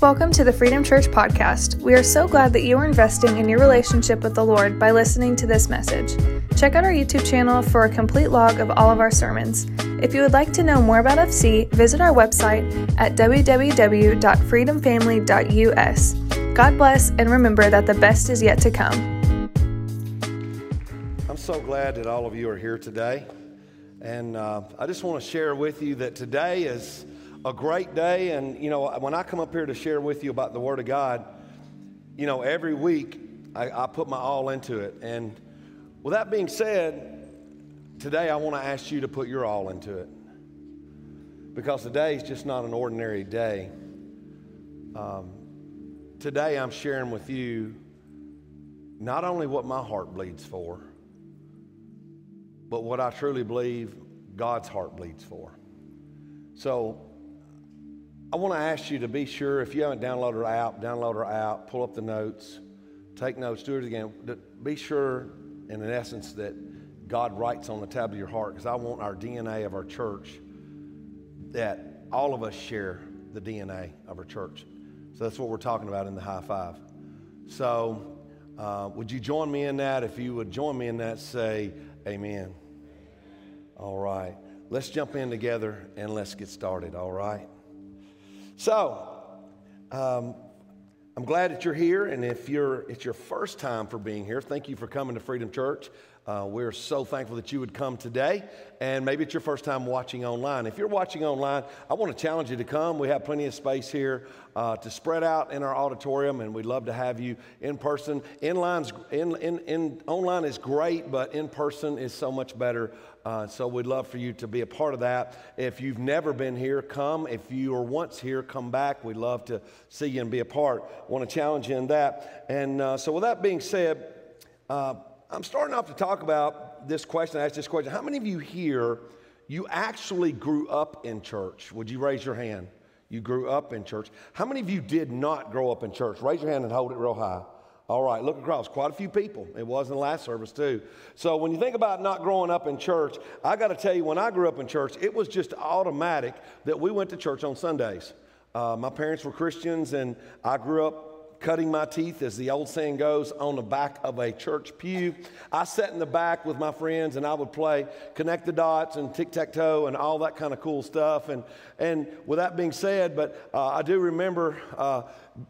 Welcome to the Freedom Church podcast. We are so glad that you are investing in your relationship with the Lord by listening to this message. Check out our YouTube channel for a complete log of all of our sermons. If you would like to know more about FC, visit our website at www.freedomfamily.us. God bless, and remember that the best is yet to come. I'm so glad that all of you are here today. And uh, I just want to share with you that today is a great day. And, you know, when I come up here to share with you about the Word of God, you know, every week I, I put my all into it. And with that being said, today I want to ask you to put your all into it. Because today is just not an ordinary day. Um, today I'm sharing with you not only what my heart bleeds for, but what I truly believe God's heart bleeds for. So I want to ask you to be sure if you haven't downloaded our app, download our app, pull up the notes, take notes, do it again. Be sure, in an essence, that God writes on the tab of your heart because I want our DNA of our church that all of us share the DNA of our church. So that's what we're talking about in the high five. So, uh, would you join me in that? If you would join me in that, say amen. All right. Let's jump in together and let's get started, all right? So, um, I'm glad that you're here, and if you're it's your first time for being here, thank you for coming to Freedom Church. Uh, we're so thankful that you would come today, and maybe it's your first time watching online. If you're watching online, I want to challenge you to come. We have plenty of space here uh, to spread out in our auditorium, and we'd love to have you in person. In, in, in, online is great, but in person is so much better. Uh, so we'd love for you to be a part of that. If you've never been here, come. If you were once here, come back. We'd love to see you and be a part. I Want to challenge you in that. And uh, so, with that being said, uh, I'm starting off to talk about this question. I asked this question: How many of you here you actually grew up in church? Would you raise your hand? You grew up in church. How many of you did not grow up in church? Raise your hand and hold it real high. All right, look across. Quite a few people. It was in the last service, too. So, when you think about not growing up in church, I got to tell you, when I grew up in church, it was just automatic that we went to church on Sundays. Uh, my parents were Christians, and I grew up cutting my teeth, as the old saying goes, on the back of a church pew. I sat in the back with my friends and I would play connect the dots and tic tac toe and all that kind of cool stuff. And, and with that being said, but uh, I do remember uh,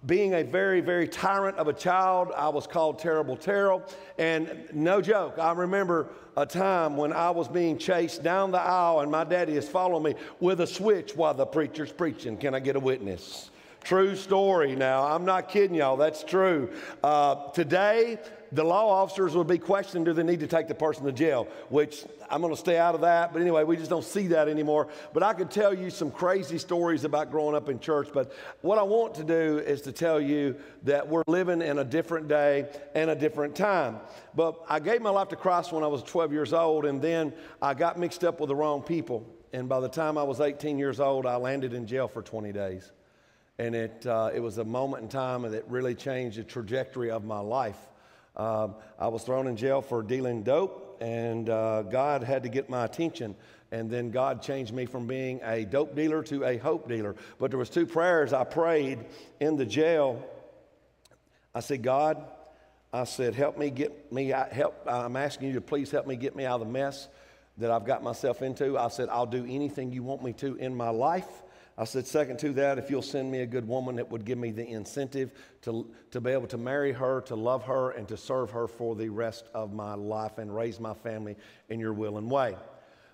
being a very, very tyrant of a child. I was called Terrible Terrell. And no joke, I remember a time when I was being chased down the aisle and my daddy is following me with a switch while the preacher's preaching. Can I get a witness? True story now. I'm not kidding y'all. That's true. Uh, today, the law officers would be questioning do they need to take the person to jail, which I'm going to stay out of that. But anyway, we just don't see that anymore. But I could tell you some crazy stories about growing up in church. But what I want to do is to tell you that we're living in a different day and a different time. But I gave my life to Christ when I was 12 years old, and then I got mixed up with the wrong people. And by the time I was 18 years old, I landed in jail for 20 days. And it, uh, it was a moment in time that really changed the trajectory of my life. Um, I was thrown in jail for dealing dope, and uh, God had to get my attention. And then God changed me from being a dope dealer to a hope dealer. But there was two prayers I prayed in the jail. I said, God, I said, help me get me out, help. I'm asking you to please help me get me out of the mess that I've got myself into. I said, I'll do anything you want me to in my life. I said, second to that, if you'll send me a good woman that would give me the incentive to, to be able to marry her, to love her, and to serve her for the rest of my life and raise my family in your will and way.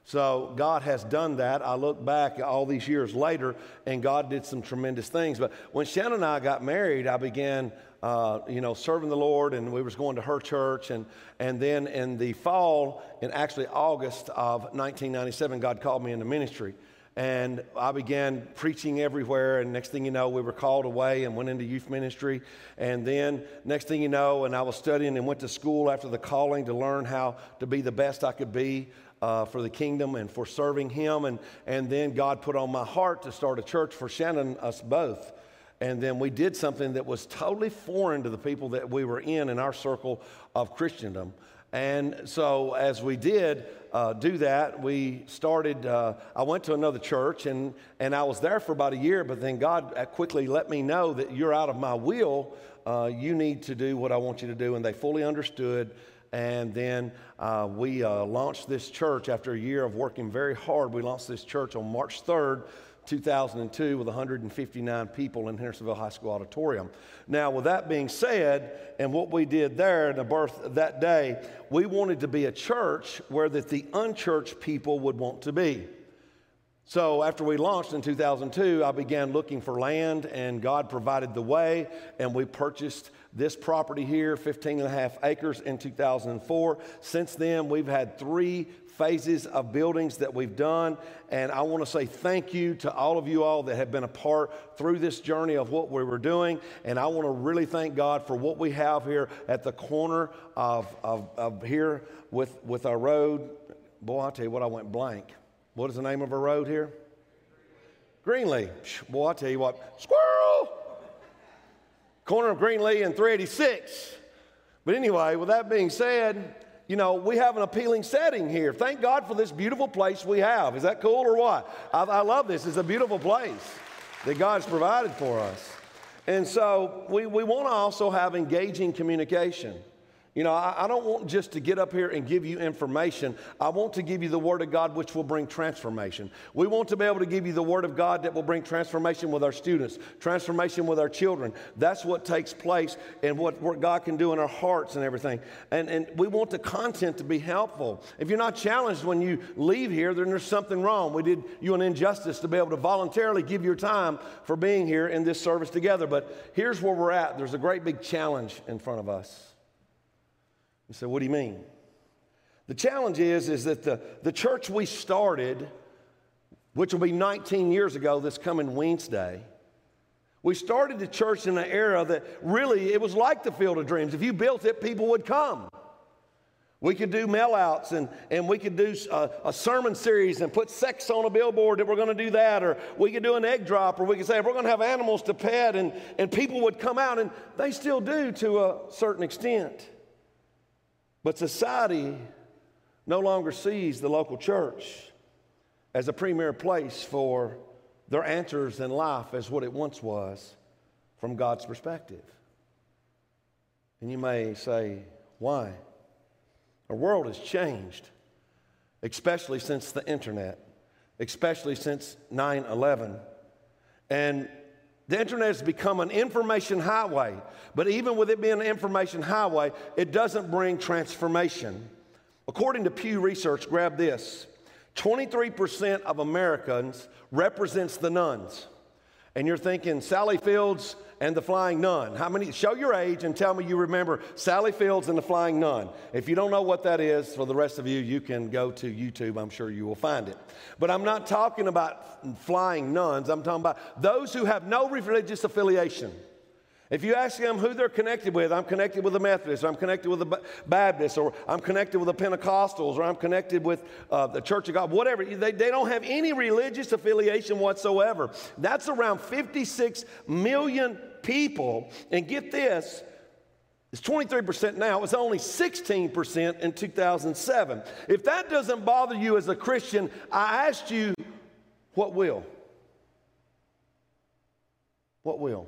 So God has done that. I look back all these years later, and God did some tremendous things. But when Shannon and I got married, I began, uh, you know, serving the Lord, and we was going to her church, and and then in the fall, in actually August of 1997, God called me into ministry. And I began preaching everywhere. And next thing you know, we were called away and went into youth ministry. And then, next thing you know, and I was studying and went to school after the calling to learn how to be the best I could be uh, for the kingdom and for serving Him. And, and then God put on my heart to start a church for Shannon, us both. And then we did something that was totally foreign to the people that we were in in our circle of Christendom. And so, as we did uh, do that, we started. Uh, I went to another church and, and I was there for about a year, but then God uh, quickly let me know that you're out of my will. Uh, you need to do what I want you to do. And they fully understood. And then uh, we uh, launched this church after a year of working very hard. We launched this church on March 3rd 2002 with 159 people in Hendersonville High School auditorium. Now, with that being said, and what we did there in the birth that day, we wanted to be a church where that the unchurched people would want to be. So after we launched in 2002, I began looking for land, and God provided the way, and we purchased this property here, 15 and a half acres, in 2004. Since then, we've had three phases of buildings that we've done. And I want to say thank you to all of you all that have been a part through this journey of what we were doing. And I want to really thank God for what we have here at the corner of, of, of here with, with our road. Boy, I'll tell you what, I went blank. What is the name of our road here? Greenlee. Boy, I'll tell you what, squirrel! Corner of Greenlee and 386. But anyway, with that being said, you know, we have an appealing setting here. Thank God for this beautiful place we have. Is that cool or what? I, I love this. It's a beautiful place that God's provided for us. And so we, we want to also have engaging communication. You know, I, I, don't want just to get up here and give you information. I want to give you the Word of God, which will bring transformation. We want to be able to give you the Word of God that will bring transformation with our students, transformation with our children. That's what takes place and what, what God can do in our hearts and everything. And, and we want the content to be helpful. If you're not challenged when you leave here, then there's something wrong. We did you an injustice to be able to voluntarily give your time for being here in this service together. But here's where we're at there's a great big challenge in front of us. You say, what do you mean? The challenge is, is that the, the church we started, which will be 19 years ago this coming Wednesday, we started the church in an era that really it was like the field of dreams. If you built it, people would come. We could do mail outs and, and we could do a, a, sermon series and put sex on a billboard that we're going to do that. Or we could do an egg drop, or we could say we're going to have animals to pet, and, and people would come out, and they still do to a certain extent. But society no longer sees the local church as a premier place for their answers in life as what it once was from God's perspective. And you may say, why? Our world has changed, especially since the internet, especially since 9 11. And the internet has become an information highway, but even with it being an information highway, it doesn't bring transformation. According to Pew Research, grab this 23% of Americans represents the nones. And you're thinking, Sally Fields and the Flying Nun. How many? Show your age and tell me you remember Sally Fields and the Flying Nun. If you don't know what that is, for the rest of you, you can go to YouTube. I'm sure you will find it. But I'm not talking about flying nuns. I'm talking about those who have no religious affiliation. If you ask them who they're connected with, I'm connected with the Methodists, I'm connected with the Baptists, or I'm connected with the Pentecostals, or I'm connected with uh, the Church of God, whatever. They, they don't have any religious affiliation whatsoever. That's around 56 million people. And get this, it's 23% now. It was only 16% in 2007. If that doesn't bother you as a Christian, I asked you, what will? What will?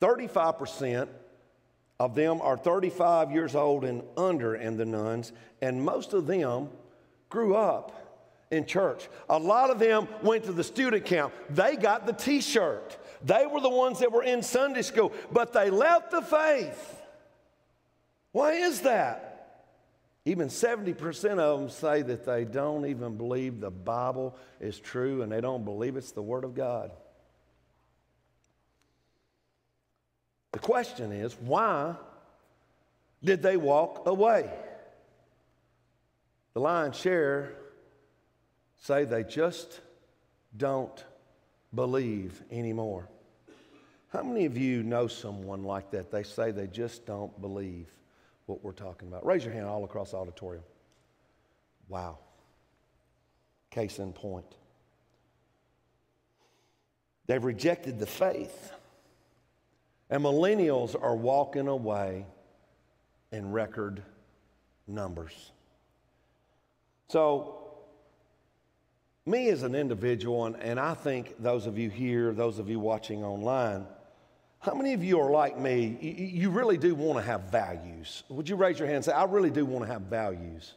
35% of them are 35 years old and under in the nones, and most of them grew up in church. A lot of them went to the student camp. They got the t shirt. They were the ones that were in Sunday school, but they left the faith. Why is that? Even 70% of them say that they don't even believe the Bible is true and they don't believe it's the Word of God. The question is why did they walk away? The lion's share say they just don't believe anymore. How many of you know someone like that? They say they just don't believe what we're talking about. Raise your hand all across the auditorium. Wow. Case in point. They've rejected the faith. And millennials are walking away in record numbers. So, me as an individual, and, and I think those of you here, those of you watching online, how many of you are like me? You, you really do want to have values. Would you raise your hand and say, I really do want to have values?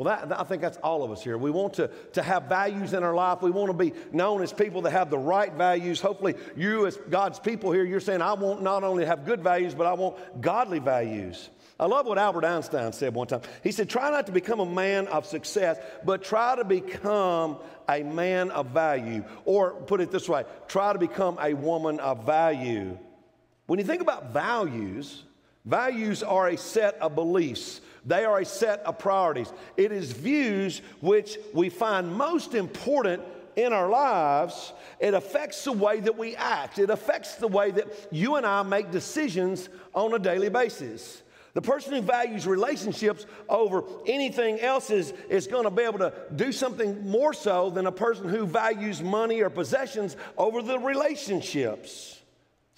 Well, that, I think that's all of us here. We want to, to have values in our life. We want to be known as people that have the right values. Hopefully, you, as God's people here, you're saying, I want not only have good values, but I want godly values. I love what Albert Einstein said one time. He said, Try not to become a man of success, but try to become a man of value. Or put it this way try to become a woman of value. When you think about values, values are a set of beliefs they are a set of priorities. It is views which we find most important in our lives. It affects the way that we act, it affects the way that you and I make decisions on a daily basis. The person who values relationships over anything else is, is going to be able to do something more so than a person who values money or possessions over the relationships.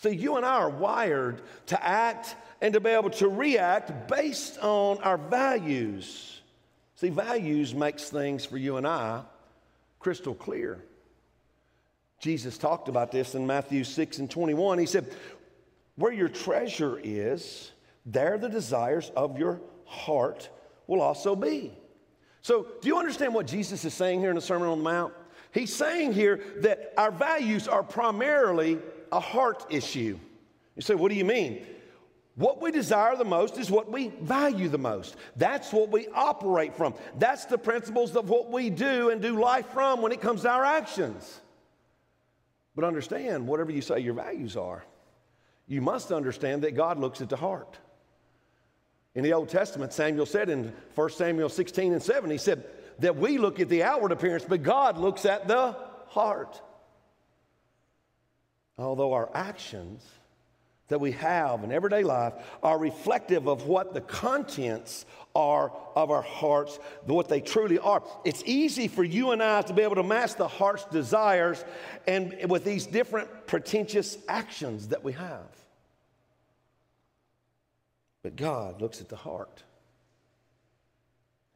See, you and I are wired to act and to be able to react based on our values. See, values makes things for you and I crystal clear. Jesus talked about this in Matthew 6 and 21. He said, Where your treasure is, there the desires of your heart will also be. So, do you understand what Jesus is saying here in the Sermon on the Mount? He's saying here that our values are primarily a heart issue. You say, What do you mean? What we desire the most is what we value the most. That's what we operate from. That's the principles of what we do and do life from when it comes to our actions. But understand, whatever you say your values are, you must understand that God looks at the heart. In the Old Testament, Samuel said in 1 Samuel 16 and 7, he said that we look at the outward appearance, but God looks at the heart. Although our actions that we have in everyday life are reflective of what the contents are of our hearts, what they truly are. It's easy for you and I to be able to match the heart's desires and with these different pretentious actions that we have. But God looks at the heart.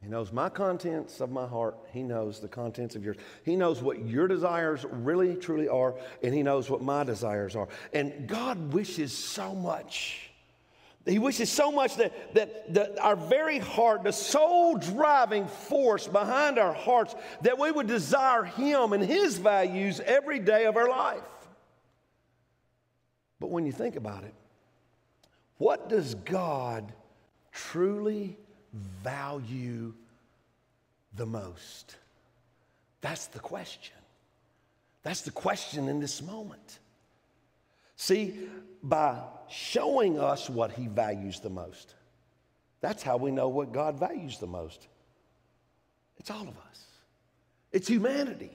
He knows my contents of my heart. He knows the contents of yours. He knows what your desires really, truly are, and He knows what my desires are. And God wishes so much. He wishes so much that, that, that our very heart, the sole driving force behind our hearts, that we would desire Him and His values every day of our life. But when you think about it, what does God truly value the most? That's the question. That's the question in this moment. See, by showing us what He values the most, that's how we know what God values the most. It's all of us, it's humanity.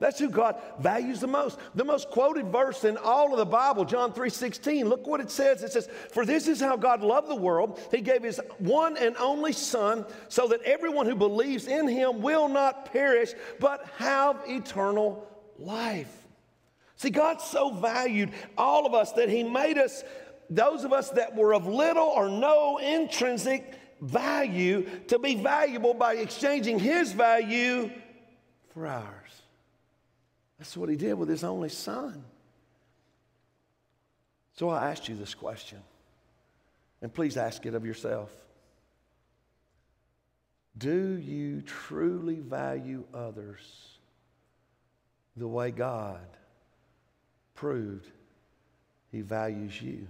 That's who God values the most. The most quoted verse in all of the Bible, John 3:16. Look what it says. It says, "For this is how God loved the world. He gave his one and only son so that everyone who believes in him will not perish but have eternal life." See, God so valued all of us that he made us those of us that were of little or no intrinsic value to be valuable by exchanging his value for ours. That's what he did with his only son. So I asked you this question, and please ask it of yourself. Do you truly value others the way God proved he values you?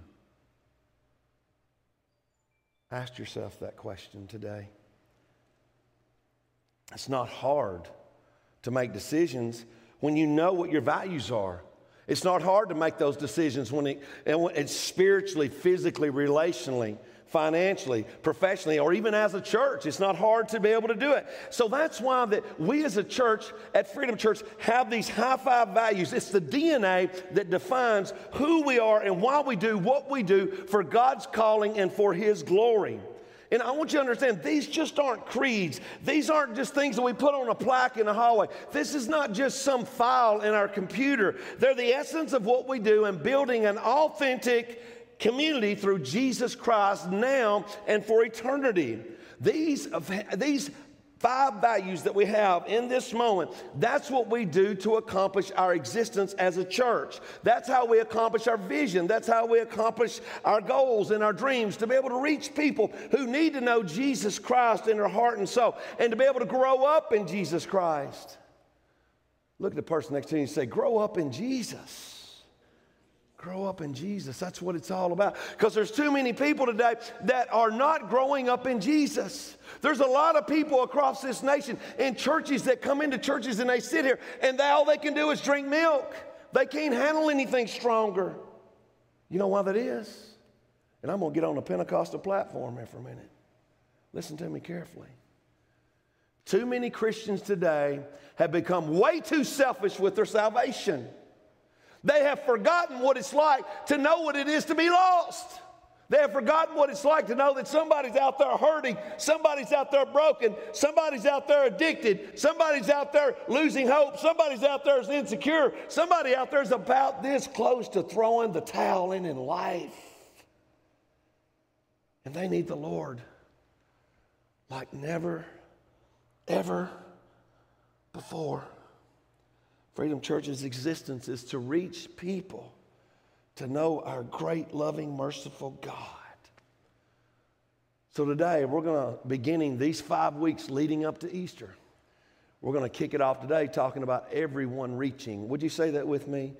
Ask yourself that question today. It's not hard to make decisions when you know what your values are. It's not hard to make those decisions when it, and when it's spiritually, physically, relationally, financially, professionally, or even as a church. It's not hard to be able to do it. So that's why that we as a church at Freedom Church have these high five values. It's the DNA that defines who we are and why we do what we do for God's calling and for His glory. And I want you to understand, these just aren't creeds. These aren't just things that we put on a plaque in the hallway. This is not just some file in our computer. They're the essence of what we do in building an authentic, community through Jesus Christ now and for eternity. These, these five values that we have in this moment, that's what we do to accomplish our existence as a church. That's how we accomplish our vision. That's how we accomplish our goals and our dreams to be able to reach people who need to know Jesus Christ in their heart and soul and to be able to grow up in Jesus Christ. Look at the person next to you and say, Grow up in Jesus. Grow up in Jesus. That's what it's all about. Because there's too many people today that are not growing up in Jesus. There's a lot of people across this nation in churches that come into churches and they sit here and they, all they can do is drink milk. They can't handle anything stronger. You know why that is? And I'm going to get on the Pentecostal platform here for a minute. Listen to me carefully. Too many Christians today have become way too selfish with their salvation. They have forgotten what it's like to know what it is to be lost. They have forgotten what it's like to know that somebody's out there hurting, somebody's out there broken, somebody's out there addicted, somebody's out there losing hope, somebody's out there is insecure, somebody out there is about this close to throwing the towel in in life. And they need the Lord like never, ever before. Freedom Church's existence is to reach people to know our great, loving, merciful God. So today, we're going to, beginning these five weeks leading up to Easter, we're going to kick it off today talking about everyone reaching. Would you say that with me?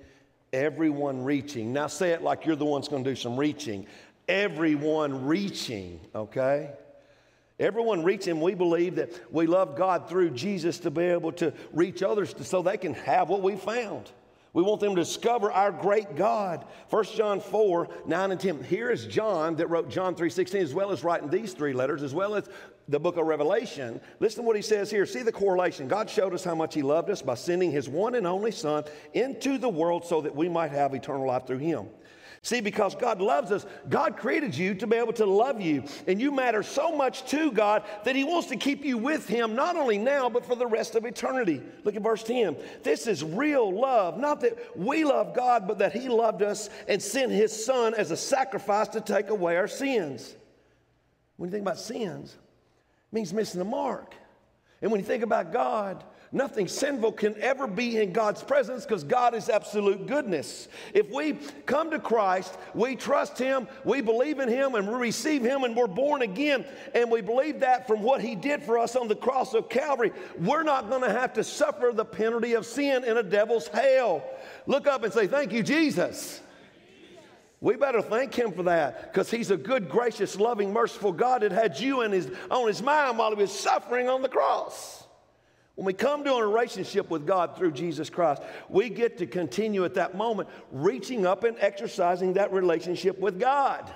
Everyone reaching. Now say it like you're the one's going to do some reaching. Everyone reaching, okay? Everyone reach him. we believe that we love God through Jesus to be able to reach others so they can have what we found. We want them to discover our great God. 1 John 4, 9 and 10. Here is John that wrote John 3, 16, as well as writing these three letters, as well as the book of Revelation. Listen to what he says here. See the correlation. God showed us how much he loved us by sending his one and only Son into the world so that we might have eternal life through him. See, because God loves us, God created you to be able to love you. And you matter so much to God that He wants to keep you with Him, not only now, but for the rest of eternity. Look at verse 10. This is real love. Not that we love God, but that He loved us and sent His Son as a sacrifice to take away our sins. When you think about sins, it means missing the mark. And when you think about God, Nothing sinful can ever be in God's presence because God is absolute goodness. If we come to Christ, we trust Him, we believe in Him, and we receive Him, and we're born again, and we believe that from what He did for us on the cross of Calvary, we're not going to have to suffer the penalty of sin in a devil's hell. Look up and say, Thank you, Jesus. We better thank him for that because he's a good, gracious, loving, merciful God that had you in his, on his mind while he was suffering on the cross. When we come to a relationship with God through Jesus Christ, we get to continue at that moment reaching up and exercising that relationship with God.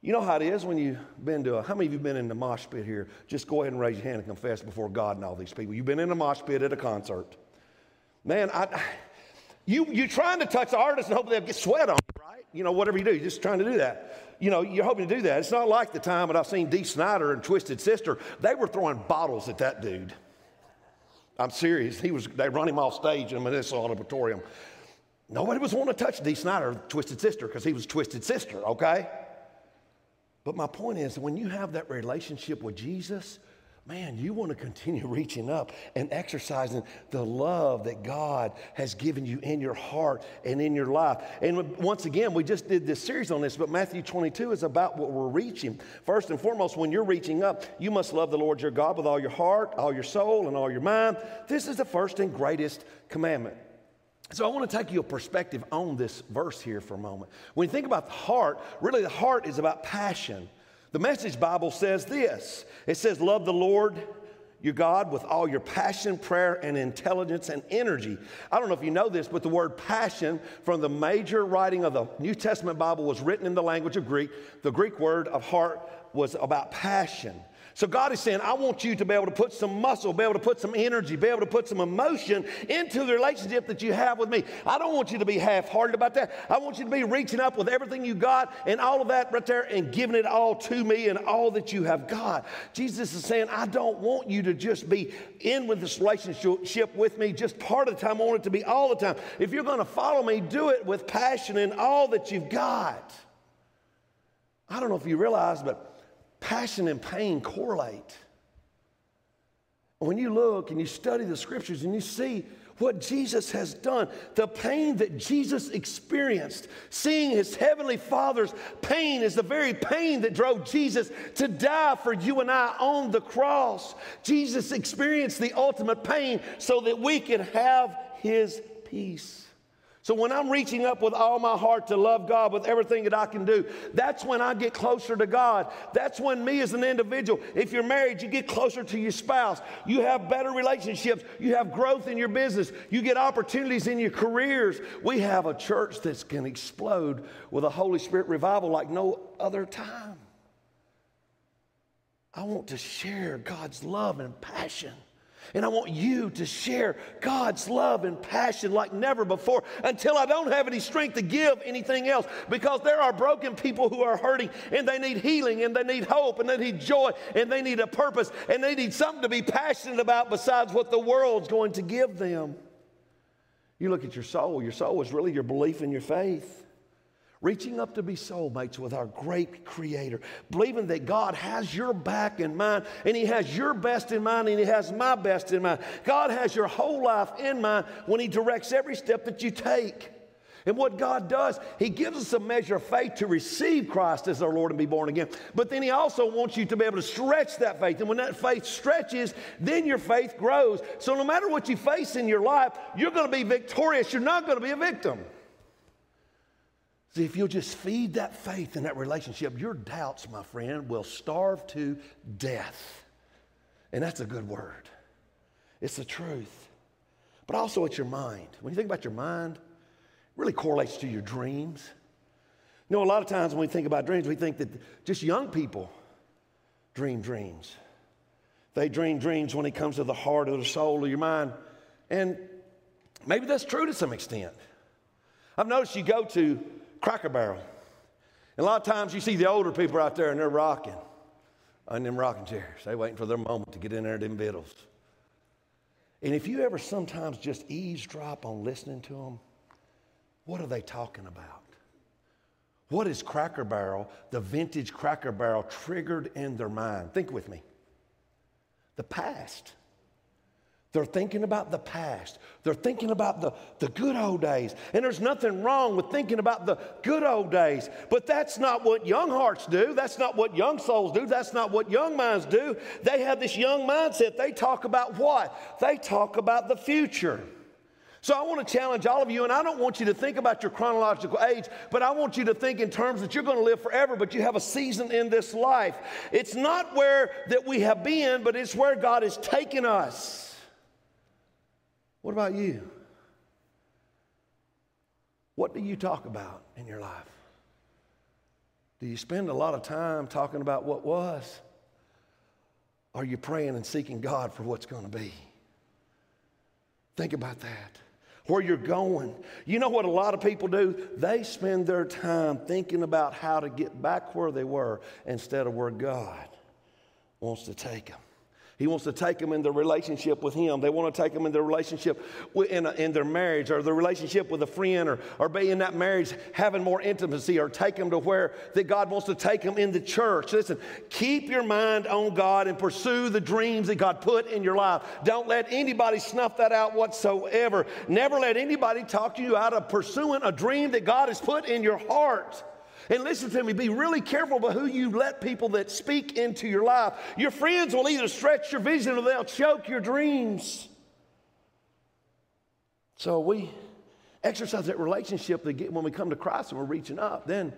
You know how it is when you've been to a, how many of you been in the mosh pit here? Just go ahead and raise your hand and confess before God and all these people. You've been in a mosh pit at a concert. Man, I, you, you're trying to touch the artist and hope they'll get sweat on you, right? You know, whatever you do, you're just trying to do that you know, you're hoping to do that. It's not like the time that I've seen Dee Snider and Twisted Sister. They were throwing bottles at that dude. I'm serious. He was, they run him off stage in this auditorium. Nobody was wanting to touch Dee Snider, Twisted Sister, because he was Twisted Sister, okay? But my point is, when you have that relationship with Jesus, man, you want to continue reaching up and exercising the love that God has given you in your heart and in your life. And once again, we just did this series on this, but Matthew 22 is about what we're reaching. First and foremost, when you're reaching up, you must love the Lord your God with all your heart, all your soul, and all your mind. This is the first and greatest commandment. So I want to take you a perspective on this verse here for a moment. When you think about the heart, really the heart is about passion. The Message Bible says this it says, Love the Lord your God with all your passion, prayer, and intelligence and energy. I don't know if you know this, but the word passion from the major writing of the New Testament Bible was written in the language of Greek. The Greek word of heart was about passion. So God is saying, I want you to be able to put some muscle, be able to put some energy, be able to put some emotion into the relationship that you have with me. I don't want you to be half-hearted about that. I want you to be reaching up with everything you got and all of that right there and giving it all to me and all that you have got. Jesus is saying, I don't want you to just be in with this relationship with me just part of the time. I want it to be all the time. If you're going to follow me, do it with passion and all that you've got. I don't know if you realize, but passion and pain correlate. When you look and you study the scriptures and you see what Jesus has done, the pain that Jesus experienced, seeing his heavenly Father's pain is the very pain that drove Jesus to die for you and I on the cross. Jesus experienced the ultimate pain so that we can have his peace. So when I'm reaching up with all my heart to love God with everything that I can do, that's when I get closer to God. That's when me as an individual, if you're married, you get closer to your spouse. You have better relationships. You have growth in your business. You get opportunities in your careers. We have a church that's going to explode with a Holy Spirit revival like no other time. I want to share God's love and passion and I want you to share God's love and passion like never before until I don't have any strength to give anything else. Because there are broken people who are hurting and they need healing and they need hope and they need joy and they need a purpose and they need something to be passionate about besides what the world's going to give them. You look at your soul, your soul is really your belief in your faith reaching up to be soulmates with our great Creator, believing that God has your back in mind, and He has your best in mind, and He has my best in mind. God has your whole life in mind when He directs every step that you take. And what God does, He gives us a measure of faith to receive Christ as our Lord and be born again. But then He also wants you to be able to stretch that faith. And when that faith stretches, then your faith grows. So no matter what you face in your life, you're going to be victorious. You're not going to be a victim. See, if you'll just feed that faith in that relationship, your doubts, my friend, will starve to death. And that's a good word. It's the truth. But also it's your mind. When you think about your mind, it really correlates to your dreams. You know, a lot of times when we think about dreams, we think that just young people dream dreams. They dream dreams when it comes to the heart or the soul of your mind. And maybe that's true to some extent. I've noticed you go to Cracker Barrel. And a lot of times you see the older people out there and they're rocking on them rocking chairs. They're waiting for their moment to get in there them biddles. And if you ever sometimes just eavesdrop on listening to them, what are they talking about? What is Cracker Barrel, the vintage Cracker Barrel, triggered in their mind? Think with me. The past. They're thinking about the past. They're thinking about the, the good old days. And there's nothing wrong with thinking about the good old days. But that's not what young hearts do. That's not what young souls do. That's not what young minds do. They have this young mindset. They talk about what? They talk about the future. So I want to challenge all of you, and I don't want you to think about your chronological age, but I want you to think in terms that you're going to live forever, but you have a season in this life. It's not where that we have been, but it's where God has taken us. What about you? What do you talk about in your life? Do you spend a lot of time talking about what was? Are you praying and seeking God for what's going to be? Think about that. Where you're going. You know what a lot of people do? They spend their time thinking about how to get back where they were instead of where God wants to take them. He wants to take them in their relationship with Him. They want to take them in their relationship in, a, in their marriage or their relationship with a friend or, or be in that marriage having more intimacy or take them to where that God wants to take them in the church. Listen, keep your mind on God and pursue the dreams that God put in your life. Don't let anybody snuff that out whatsoever. Never let anybody talk to you out of pursuing a dream that God has put in your heart. And listen to me, be really careful about who you let people that speak into your life. Your friends will either stretch your vision or they'll choke your dreams. So we exercise that relationship that when we come to Christ and we're reaching up, then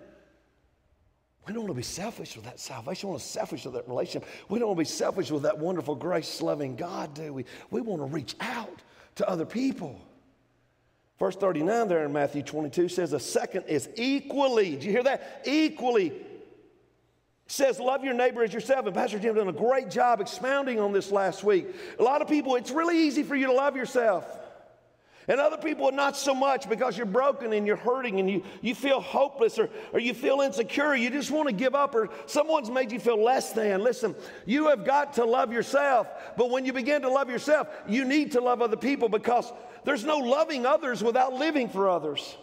we don't want to be selfish with that salvation. We want to be selfish with that relationship. We don't want to be selfish with that wonderful, grace loving God, do we? We want to reach out to other people. Verse 39 there in Matthew 22 says, a second is equally, do you hear that? Equally says, Love your neighbor as yourself. And Pastor Jim done a great job expounding on this last week. A lot of people, it's really easy for you to love yourself. And other people, not so much because you're broken and you're hurting and you, you feel hopeless or, or you feel insecure. You just want to give up or someone's made you feel less than. Listen, you have got to love yourself. But when you begin to love yourself, you need to love other people because there's no loving others without living for others.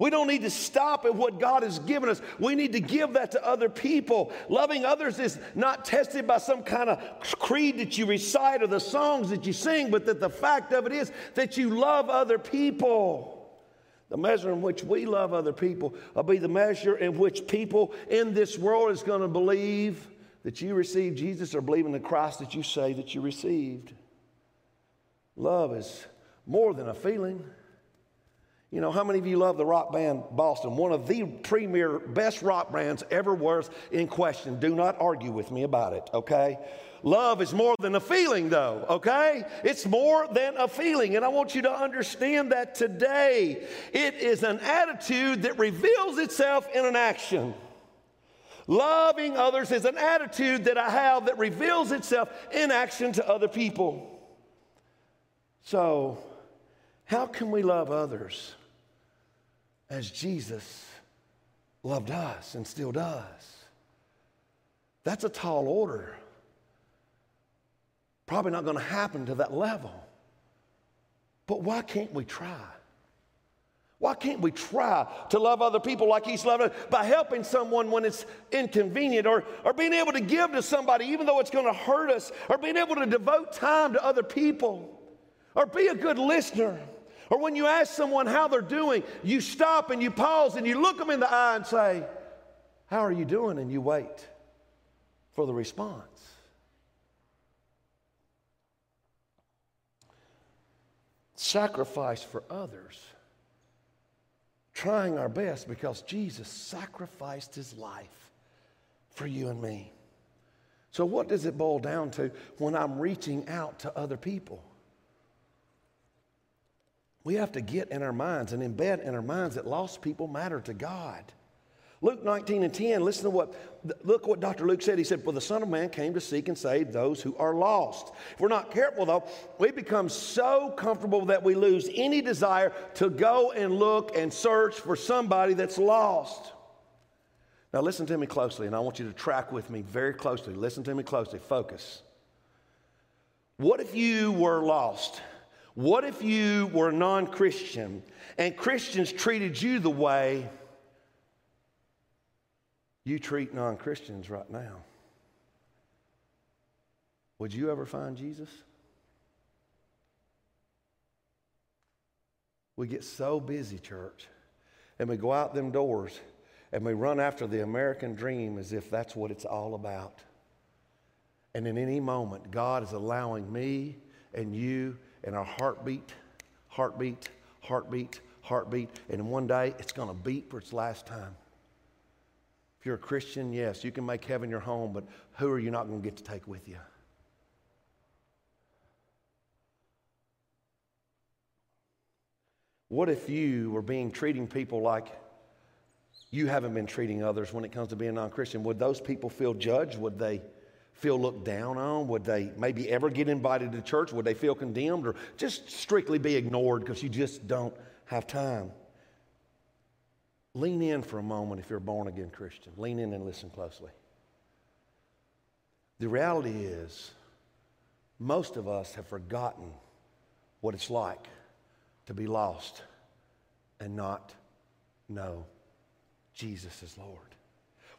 We don't need to stop at what God has given us. We need to give that to other people. Loving others is not tested by some kind of creed that you recite or the songs that you sing, but that the fact of it is that you love other people. The measure in which we love other people will be the measure in which people in this world is going to believe that you received Jesus or believe in the Christ that you say that you received. Love is more than a feeling. You know, how many of you love the rock band Boston? One of the premier best rock bands ever was in question. Do not argue with me about it, okay? Love is more than a feeling, though, okay? It's more than a feeling. And I want you to understand that today. It is an attitude that reveals itself in an action. Loving others is an attitude that I have that reveals itself in action to other people. So, how can we love others? as Jesus loved us and still does. That's a tall order. Probably not going to happen to that level. But why can't we try? Why can't we try to love other people like He's loved us by helping someone when it's inconvenient or, or being able to give to somebody even though it's going to hurt us or being able to devote time to other people or be a good listener? Or when you ask someone how they're doing, you stop and you pause and you look them in the eye and say, How are you doing? And you wait for the response. Sacrifice for others. Trying our best because Jesus sacrificed his life for you and me. So, what does it boil down to when I'm reaching out to other people? We have to get in our minds and embed in our minds that lost people matter to God. Luke 19 and 10, listen to what, look what Dr. Luke said. He said, For the Son of Man came to seek and save those who are lost. If we're not careful, though, we become so comfortable that we lose any desire to go and look and search for somebody that's lost. Now, listen to me closely, and I want you to track with me very closely. Listen to me closely. Focus. What if you were lost? What if you were a non Christian and Christians treated you the way you treat non Christians right now? Would you ever find Jesus? We get so busy, church, and we go out them doors and we run after the American dream as if that's what it's all about. And in any moment, God is allowing me and you and our heartbeat, heartbeat, heartbeat, heartbeat, and one day it's going to beat for its last time. If you're a Christian, yes, you can make heaven your home, but who are you not going to get to take with you? What if you were being treating people like you haven't been treating others when it comes to being non Christian? Would those people feel judged? Would they feel looked down on? Would they maybe ever get invited to church? Would they feel condemned or just strictly be ignored because you just don't have time? Lean in for a moment if you're a born again Christian. Lean in and listen closely. The reality is, most of us have forgotten what it's like to be lost and not know Jesus is Lord.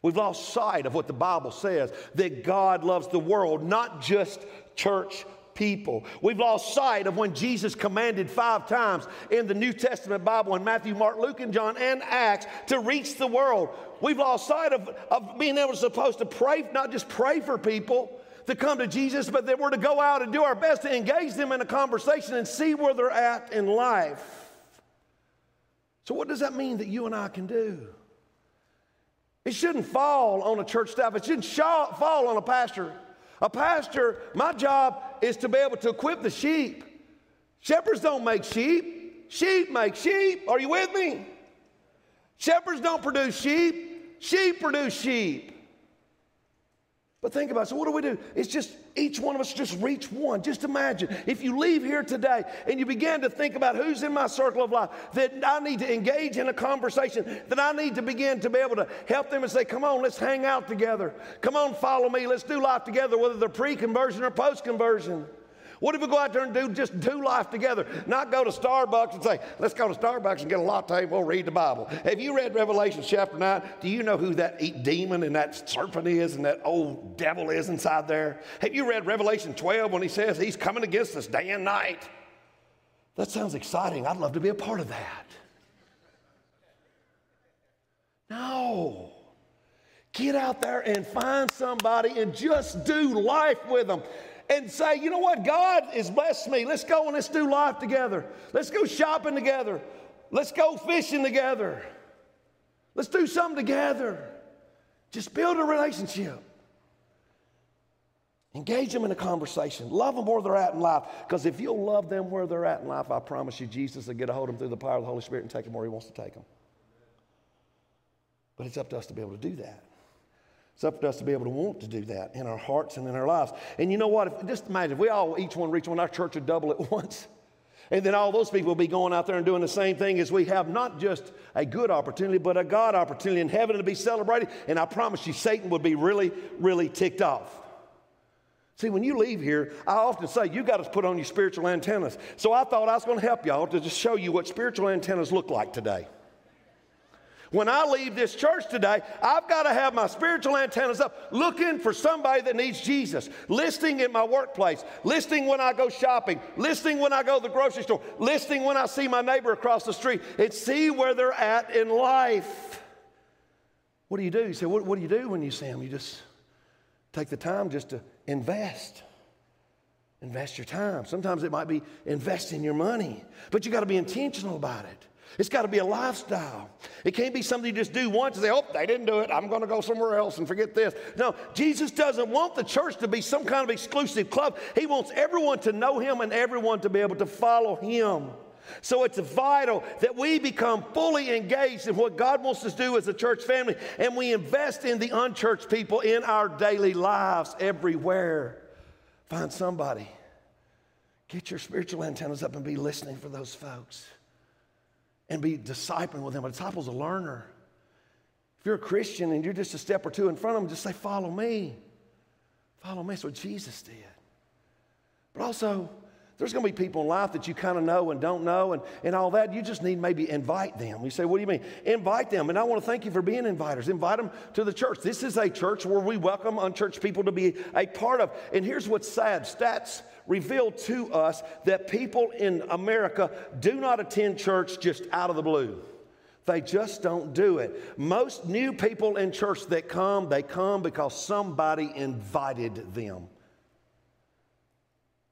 We've lost sight of what the Bible says that God loves the world, not just church people. We've lost sight of when Jesus commanded five times in the New Testament Bible in Matthew, Mark, Luke, and John, and Acts to reach the world. We've lost sight of, of being able to supposed to pray, not just pray for people to come to Jesus, but that we're to go out and do our best to engage them in a conversation and see where they're at in life. So, what does that mean that you and I can do? It shouldn't fall on a church staff. It shouldn't fall on a pastor. A pastor, my job is to be able to equip the sheep. Shepherds don't make sheep. Sheep make sheep. Are you with me? Shepherds don't produce sheep. Sheep produce sheep. But think about it. So, what do we do? It's just each one of us just reach one. Just imagine if you leave here today and you begin to think about who's in my circle of life that I need to engage in a conversation, that I need to begin to be able to help them and say, Come on, let's hang out together. Come on, follow me. Let's do life together, whether they're pre conversion or post conversion. What if we go out there and do just do life together? Not go to Starbucks and say, let's go to Starbucks and get a latte we'll read the Bible. Have you read Revelation chapter 9? Do you know who that demon and that serpent is and that old devil is inside there? Have you read Revelation 12 when he says he's coming against us day and night? That sounds exciting. I'd love to be a part of that. No. Get out there and find somebody and just do life with them and say, you know what, God has blessed me. Let's go and let's do life together. Let's go shopping together. Let's go fishing together. Let's do something together. Just build a relationship. Engage them in a conversation. Love them where they're at in life. Because if you'll love them where they're at in life, I promise you, Jesus will get a hold of them through the power of the Holy Spirit and take them where He wants to take them. But it's up to us to be able to do that. It's up to us to be able to want to do that in our hearts and in our lives. And you know what? If, just imagine if we all, each one reach one, our church would double at once. And then all those people will be going out there and doing the same thing as we have not just a good opportunity, but a God opportunity in heaven to be celebrated. And I promise you, Satan would be really, really ticked off. See, when you leave here, I often say you got to put on your spiritual antennas. So I thought I was going to help y'all to just show you what spiritual antennas look like today. When I leave this church today, I've got to have my spiritual antennas up looking for somebody that needs Jesus. Listening in my workplace, listening when I go shopping, listening when I go to the grocery store, listening when I see my neighbor across the street, and see where they're at in life. What do you do? You say, what, what do you do when you see them? You just take the time just to invest. Invest your time. Sometimes it might be investing your money, but you got to be intentional about it. It's got to be a lifestyle. It can't be something you just do once and say, oh, they didn't do it. I'm going to go somewhere else and forget this. No, Jesus doesn't want the church to be some kind of exclusive club. He wants everyone to know Him and everyone to be able to follow Him. So it's vital that we become fully engaged in what God wants us to do as a church family and we invest in the unchurched people in our daily lives everywhere. Find somebody. Get your spiritual antennas up and be listening for those folks and be discipling with them. A disciple's a learner. If you're a Christian and you're just a step or two in front of them, just say, Follow me. Follow me. That's what Jesus did. But also, there's going to be people in life that you kind of know and don't know and, and all that. You just need maybe invite them. You say, What do you mean? Invite them. And I want to thank you for being inviters. Invite them to the church. This is a church where we welcome unchurched people to be a part of. And here's what's sad stats reveal to us that people in America do not attend church just out of the blue. They just don't do it. Most new people in church that come, they come because somebody invited them.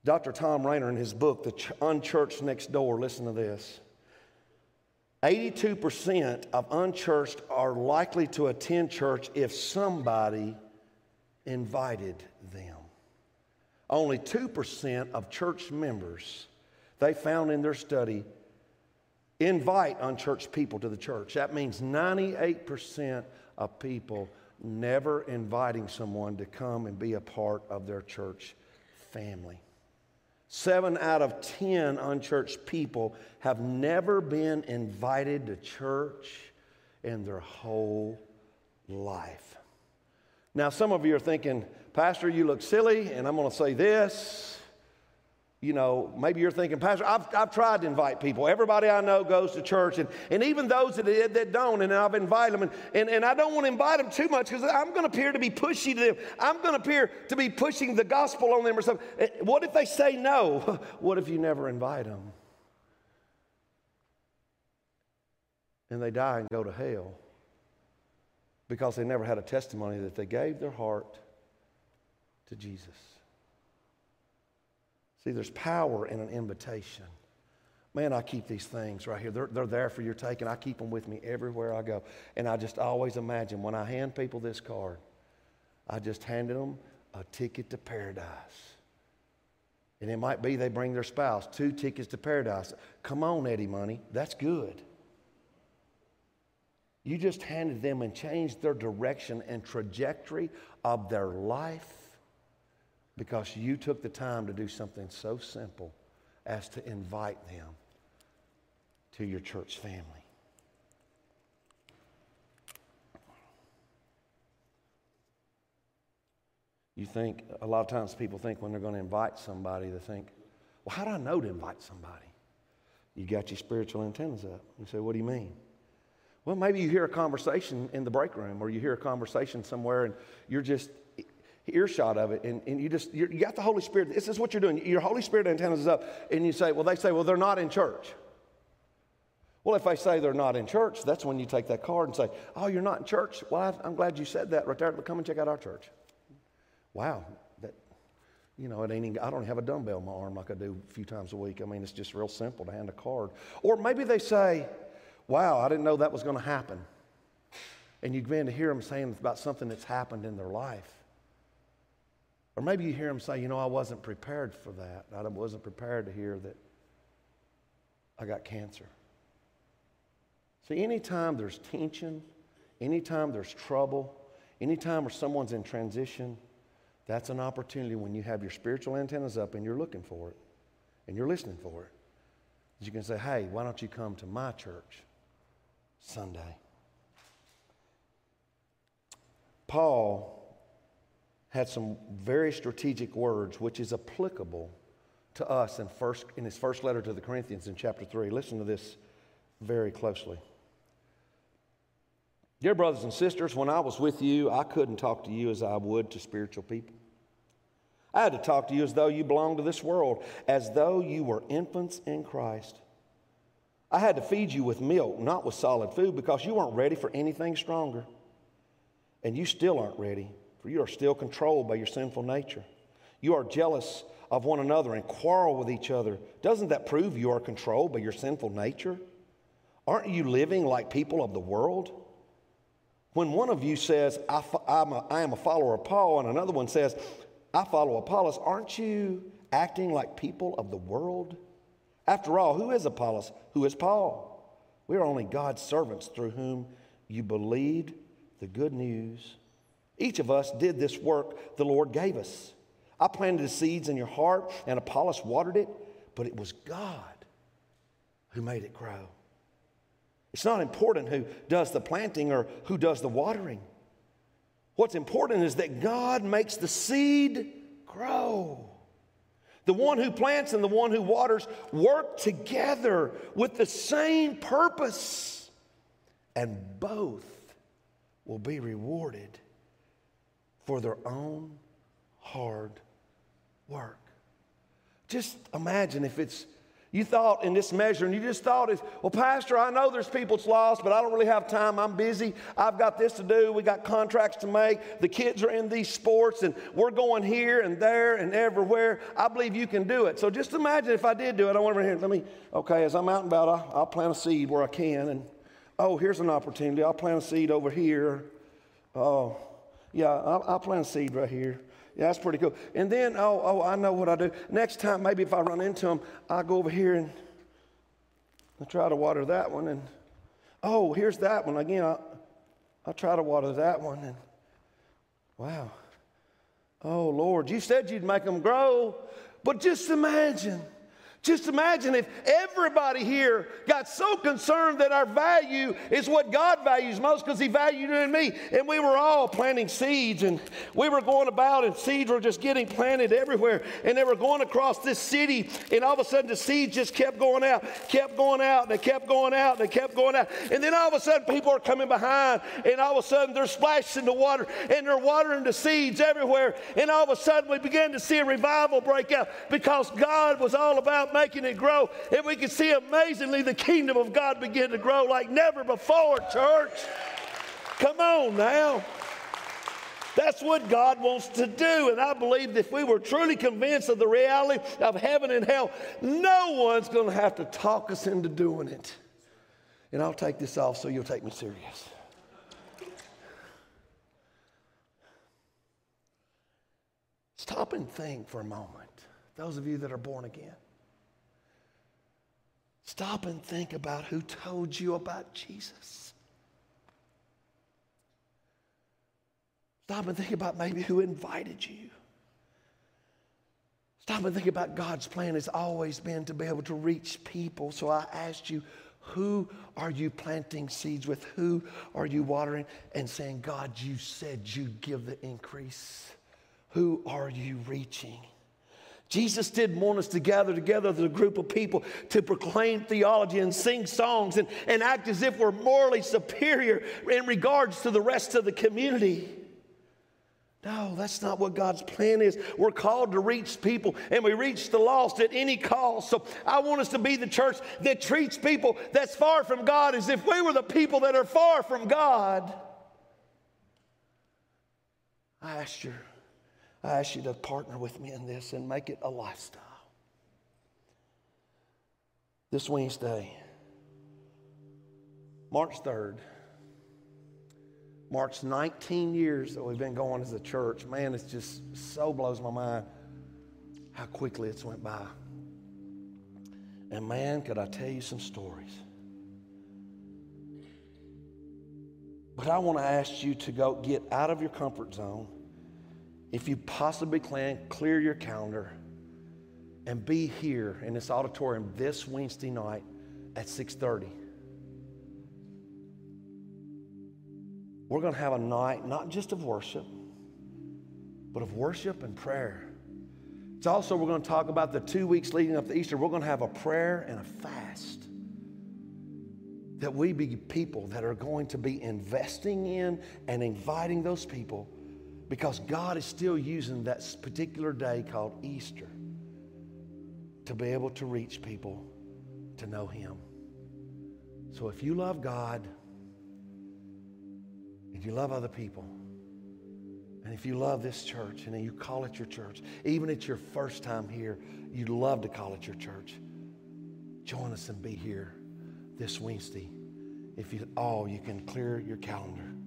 Dr. Tom Rainer, in his book, The Unchurched Next Door, listen to this. 82% of unchurched are likely to attend church if somebody invited them. Only 2% of church members, they found in their study, invite unchurched people to the church. That means 98% of people never inviting someone to come and be a part of their church family. Seven out of 10 unchurched people have never been invited to church in their whole life. Now, some of you are thinking, Pastor, you look silly, and I'm going to say this. You know, maybe you're thinking, Pastor, I've, I've tried to invite people. Everybody I know goes to church, and, and even those that, that don't, and I've invited them. And, and, and I don't want to invite them too much because I'm going to appear to be pushy to them. I'm going to appear to be pushing the gospel on them or something. Eh, what if they say no? What if you never invite them? And they die and go to hell because they never had a testimony that they gave their heart to Jesus. See, there's power in an invitation. Man, I keep these things right here. They're, they're there for your taking. I keep them with me everywhere I go. And I just always imagine when I hand people this card, I just handed them a ticket to paradise. And it might be they bring their spouse two tickets to paradise. Come on, Eddie Money. That's good. You just handed them and changed their direction and trajectory of their life because you took the time to do something so simple as to invite them to your church family. You think, a lot of times people think when they're going to invite somebody, they think, well, how do I know to invite somebody? You got your spiritual antennas up. You say, what do you mean? Well, maybe you hear a conversation in the break room or you hear a conversation somewhere and you're just earshot of it and, and you just, you got the Holy Spirit. This is what you're doing. Your Holy Spirit antennas is up and you say, well, they say, well, they're not in church. Well, if they say they're not in church, that's when you take that card and say, oh, you're not in church? Well, I'm glad you said that right there. Come and check out our church. Wow, that, you know, it ain't even, I don't have a dumbbell in my arm like I do a few times a week. I mean, it's just real simple to hand a card. Or maybe they say, wow, I didn't know that was going to happen. And you begin to hear them saying about something that's happened in their life. Or maybe you hear them say, you know, I wasn't prepared for that. I wasn't prepared to hear that I got cancer. See, anytime there's tension, anytime there's trouble, anytime where someone's in transition, that's an opportunity when you have your spiritual antennas up and you're looking for it and you're listening for it. You can say, hey, why don't you come to my church? Sunday. Paul had some very strategic words, which is applicable to us in, first, in his first letter to the Corinthians in chapter 3. Listen to this very closely. Dear brothers and sisters, when I was with you, I couldn't talk to you as I would to spiritual people. I had to talk to you as though you belonged to this world, as though you were infants in Christ. I had to feed you with milk, not with solid food, because you weren't ready for anything stronger. And you still aren't ready, for you are still controlled by your sinful nature. You are jealous of one another and quarrel with each other. Doesn't that prove you are controlled by your sinful nature? Aren't you living like people of the world? When one of you says, I, am a, I am a follower of Paul, and another one says, I follow Apollos, aren't you acting like people of the world? After all, who is Apollos? Who is Paul? We are only God's servants through whom you believed the good news. Each of us did this work the Lord gave us. I planted the seeds in your heart, and Apollos watered it, but it was God who made it grow. It's not important who does the planting or who does the watering. What's important is that God makes the seed grow. The one who plants and the one who waters work together with the same purpose, and both will be rewarded for their own hard work. Just imagine if it's you thought in this measure, and you just thought, is, well, Pastor, I know there's people's lost, but I don't really have time. I'm busy. I've got this to do. We got contracts to make. The kids are in these sports, and we're going here and there and everywhere. I believe you can do it. So just imagine if I did do it. I want to hear. Let me. Okay, as I'm out and about, I'll, I'll plant a seed where I can, and oh, here's an opportunity. I'll plant a seed over here. Oh, yeah, I'll, I'll plant a seed right here. Yeah, that's pretty cool. And then, oh, oh, I know what I do. Next time, maybe if I run into them, I'll go over here and i try to water that one. And oh, here's that one. Again, I'll, I'll try to water that one. And wow. Oh, Lord, you said you'd make them grow. But just imagine just imagine if everybody here got so concerned that our value is what God values most because He valued it in me. And we were all planting seeds and we were going about and seeds were just getting planted everywhere. And they were going across this city and all of a sudden the seeds just kept going out, kept going out, and they kept going out, and they kept going out. And then all of a sudden people are coming behind and all of a sudden they're splashing the water and they're watering the seeds everywhere. And all of a sudden we began to see a revival break out because God was all about making it grow. And we can see amazingly the kingdom of God begin to grow like never before, church. Come on now. That's what God wants to do. And I believe if we were truly convinced of the reality of heaven and hell, no one's going to have to talk us into doing it. And I'll take this off so you'll take me serious. Stop and think for a moment, those of you that are born again. Stop and think about who told you about Jesus. Stop and think about maybe who invited you. Stop and think about God's plan has always been to be able to reach people. So I asked you, who are you planting seeds with? Who are you watering? And saying, God, you said you give the increase. Who are you reaching? Jesus didn't want us to gather together as a group of people to proclaim theology and sing songs and, and act as if we're morally superior in regards to the rest of the community. No, that's not what God's plan is. We're called to reach people, and we reach the lost at any cost. So I want us to be the church that treats people that's far from God as if we were the people that are far from God. I asked you, I ask you to partner with me in this and make it a lifestyle. This Wednesday, March 3rd, marks 19 years that we've been going as a church. Man, it just so blows my mind how quickly it's went by. And man, could I tell you some stories? But I want to ask you to go get out of your comfort zone. If you possibly can, clear your calendar and be here in this auditorium this Wednesday night at 6:30. We're going to have a night not just of worship, but of worship and prayer. It's also, we're going to talk about the two weeks leading up to Easter. We're going to have a prayer and a fast. That we be people that are going to be investing in and inviting those people because God is still using that particular day called Easter to be able to reach people to know Him. So if you love God, if you love other people, and if you love this church and you call it your church, even if it's your first time here, you'd love to call it your church. Join us and be here this Wednesday. If you all, you can clear your calendar.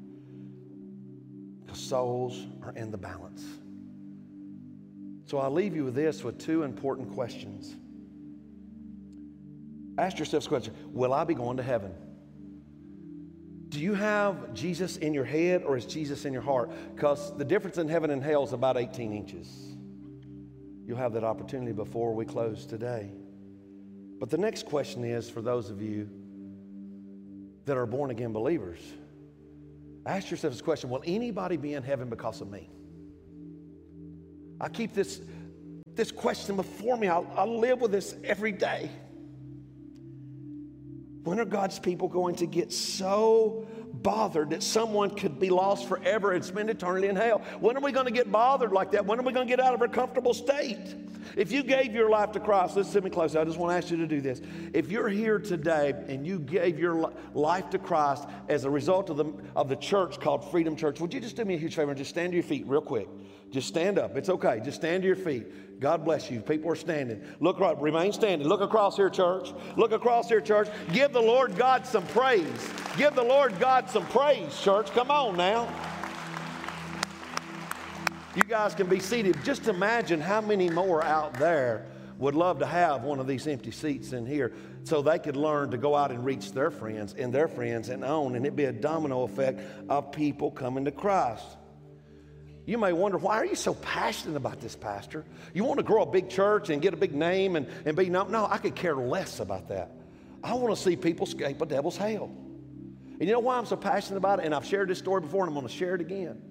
Souls are in the balance. So I'll leave you with this with two important questions. Ask yourself this question Will I be going to heaven? Do you have Jesus in your head or is Jesus in your heart? Because the difference in heaven and hell is about 18 inches. You'll have that opportunity before we close today. But the next question is for those of you that are born again believers, ask yourself this question Will anybody be in heaven because of me? I keep this, this question before me. I, I live with this every day. When are God's people going to get so bothered that someone could be lost forever and spend eternity in hell? When are we going to get bothered like that? When are we going to get out of our comfortable state? If you gave your life to Christ, listen to me close. I just want to ask you to do this. If you're here today and you gave your life to Christ as a result of the, of the church called Freedom Church, would you just do me a huge favor and just stand to your feet real quick? Just stand up. It's okay. Just stand to your feet. God bless you. People are standing. Look right. Remain standing. Look across here, church. Look across here, church. Give the Lord God some praise. Give the Lord God some praise, church. Come on now. You guys can be seated. Just imagine how many more out there would love to have one of these empty seats in here so they could learn to go out and reach their friends and their friends and own. And it'd be a domino effect of people coming to Christ. You may wonder, why are you so passionate about this, Pastor? You want to grow a big church and get a big name and, and be known? No, I could care less about that. I want to see people escape a devil's hell. And you know why I'm so passionate about it? And I've shared this story before and I'm going to share it again.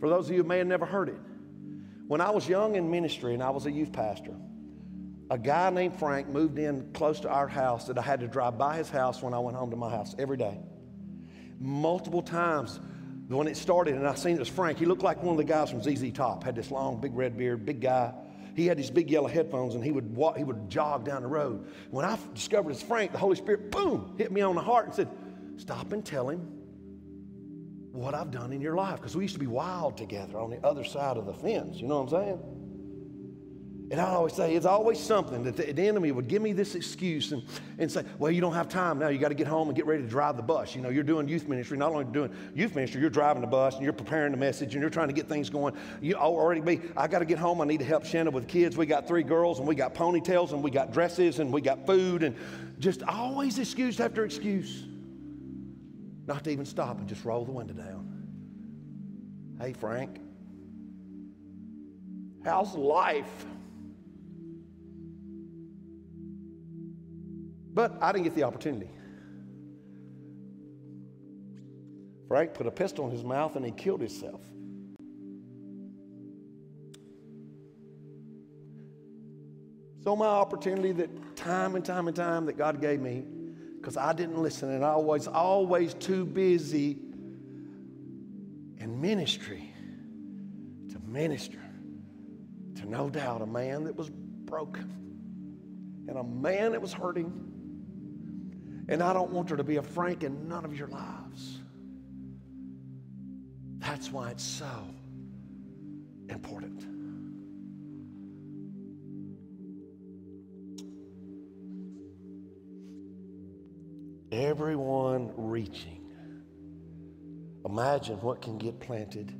For those of you who may have never heard it, when I was young in ministry and I was a youth pastor, a guy named Frank moved in close to our house that I had to drive by his house when I went home to my house every day. Multiple times when it started, and I seen it was Frank, he looked like one of the guys from ZZ Top, had this long, big red beard, big guy. He had these big yellow headphones and he would walk, he would jog down the road. When I discovered it's Frank, the Holy Spirit, boom, hit me on the heart and said, Stop and tell him what I've done in your life. Because we used to be wild together on the other side of the fence. You know what I'm saying? And I always say, it's always something that the, the, enemy would give me this excuse and, and say, well, you don't have time now. You got to get home and get ready to drive the bus. You know, you're doing youth ministry. Not only doing youth ministry, you're driving the bus and you're preparing the message and you're trying to get things going. You already be, I got to get home. I need to help Shanna with kids. We got three girls and we got ponytails and we got dresses and we got food and just always excuse after excuse not to even stop and just roll the window down. Hey, Frank, how's life? But I didn't get the opportunity. Frank put a pistol in his mouth and he killed himself. So, my opportunity that time and time and time that God gave me, because I didn't listen and I was always too busy in ministry to minister to no doubt a man that was broken and a man that was hurting. And I don't want there to be a Frank in none of your lives. That's why it's so important. Everyone reaching. Imagine what can get planted,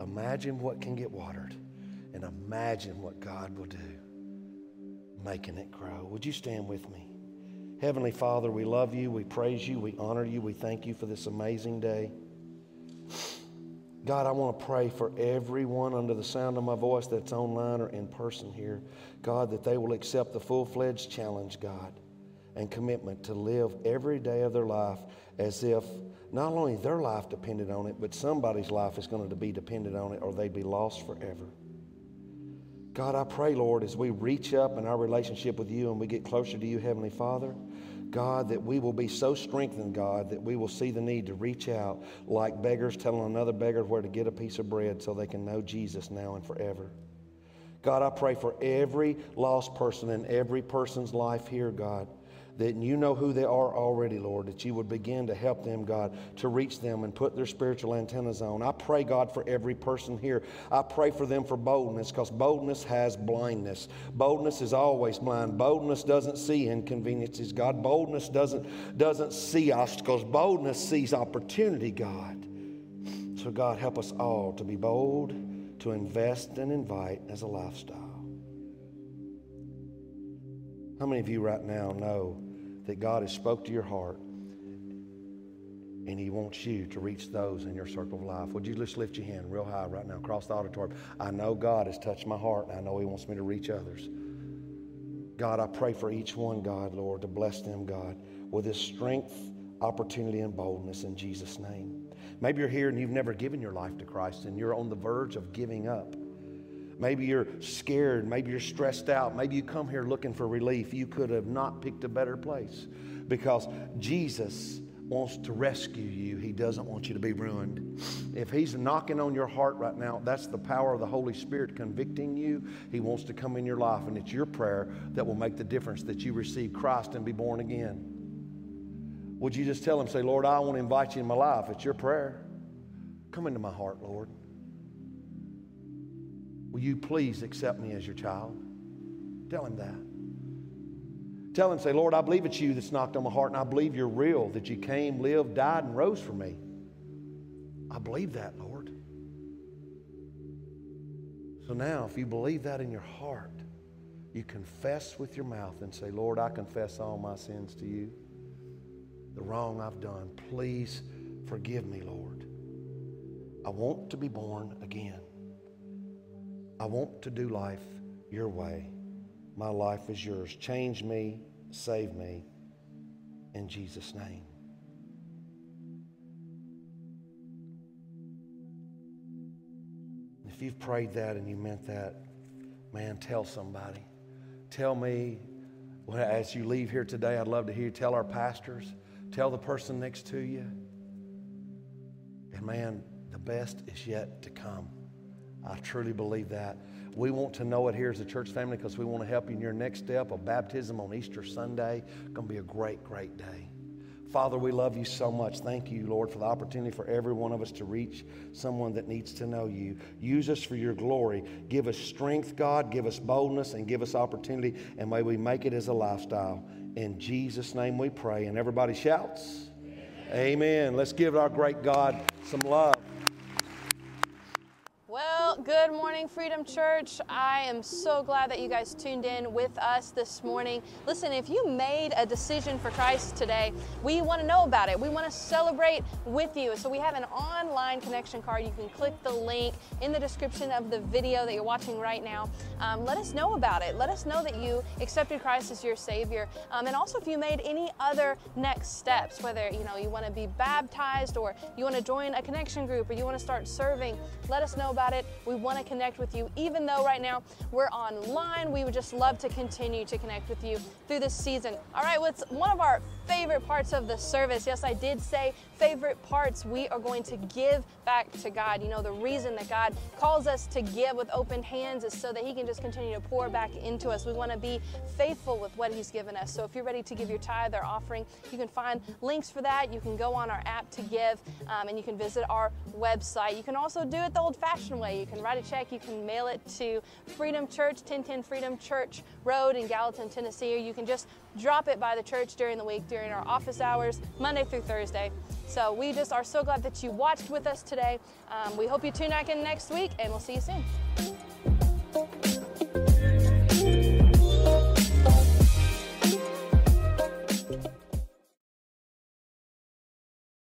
imagine what can get watered, and imagine what God will do making it grow. Would you stand with me? Heavenly Father, we love you, we praise you, we honor you, we thank you for this amazing day. God, I want to pray for everyone under the sound of my voice that's online or in person here. God, that they will accept the full fledged challenge, God, and commitment to live every day of their life as if not only their life depended on it, but somebody's life is going to be dependent on it or they'd be lost forever. God, I pray, Lord, as we reach up in our relationship with you and we get closer to you, Heavenly Father, God, that we will be so strengthened, God, that we will see the need to reach out like beggars telling another beggar where to get a piece of bread so they can know Jesus now and forever. God, I pray for every lost person in every person's life here, God that you know who they are already, Lord, that you would begin to help them, God, to reach them and put their spiritual antennas on. I pray, God, for every person here. I pray for them for boldness because boldness has blindness. Boldness is always blind. Boldness doesn't see inconveniences, God. Boldness doesn't, doesn't see obstacles. Boldness sees opportunity, God. So, God, help us all to be bold, to invest and invite as a lifestyle. How many of you right now know that God has spoke to your heart and he wants you to reach those in your circle of life. Would you just lift your hand real high right now across the auditorium? I know God has touched my heart and I know he wants me to reach others. God, I pray for each one, God, Lord, to bless them, God, with this strength, opportunity, and boldness in Jesus' name. Maybe you're here and you've never given your life to Christ and you're on the verge of giving up. Maybe you're scared. Maybe you're stressed out. Maybe you come here looking for relief. You could have not picked a better place because Jesus wants to rescue you. He doesn't want you to be ruined. If He's knocking on your heart right now, that's the power of the Holy Spirit convicting you. He wants to come in your life, and it's your prayer that will make the difference that you receive Christ and be born again. Would you just tell Him, say, Lord, I want to invite you in my life? It's your prayer. Come into my heart, Lord. Will you please accept me as your child? Tell him that. Tell him, say, Lord, I believe it's you that's knocked on my heart, and I believe you're real, that you came, lived, died, and rose for me. I believe that, Lord. So now, if you believe that in your heart, you confess with your mouth and say, Lord, I confess all my sins to you, the wrong I've done. Please forgive me, Lord. I want to be born again. I want to do life your way. My life is yours. Change me, save me, in Jesus' name. If you've prayed that and you meant that, man, tell somebody. Tell me as you leave here today, I'd love to hear you tell our pastors, tell the person next to you. And man, the best is yet to come. I truly believe that. We want to know it here as a church family because we want to help you in your next step of baptism on Easter Sunday. It's going to be a great, great day. Father, we love you so much. Thank you, Lord, for the opportunity for every one of us to reach someone that needs to know you. Use us for your glory. Give us strength, God. Give us boldness and give us opportunity. And may we make it as a lifestyle. In Jesus' name we pray. And everybody shouts, Amen. Amen. Let's give our great God some love. Morning, Freedom Church. I am so glad that you guys tuned in with us this morning. Listen, if you made a decision for Christ today, we want to know about it. We want to celebrate with you. So we have an online connection card. You can click the link in the description of the video that you're watching right now. Um, let us know about it. Let us know that you accepted Christ as your Savior. Um, and also if you made any other next steps, whether you know you want to be baptized or you want to join a connection group or you want to start serving, let us know about it. We want to connect with you. Even though right now we're online, we would just love to continue to connect with you through this season. All right, what's one of our favorite parts of the service? Yes, I did say favorite parts. We are going to give back to God. You know, the reason that God calls us to give with open hands is so that He can just continue to pour back into us. We want to be faithful with what He's given us. So if you're ready to give your tithe or offering, you can find links for that. You can go on our app to give, um, and you can visit our website. You can also do it the old fashioned way. You can write a check, you can mail it to Freedom Church, 1010 Freedom Church Road in Gallatin, Tennessee, or you can just drop it by the church during the week during our office hours, Monday through Thursday. So we just are so glad that you watched with us today. Um, we hope you tune back in next week, and we'll see you soon.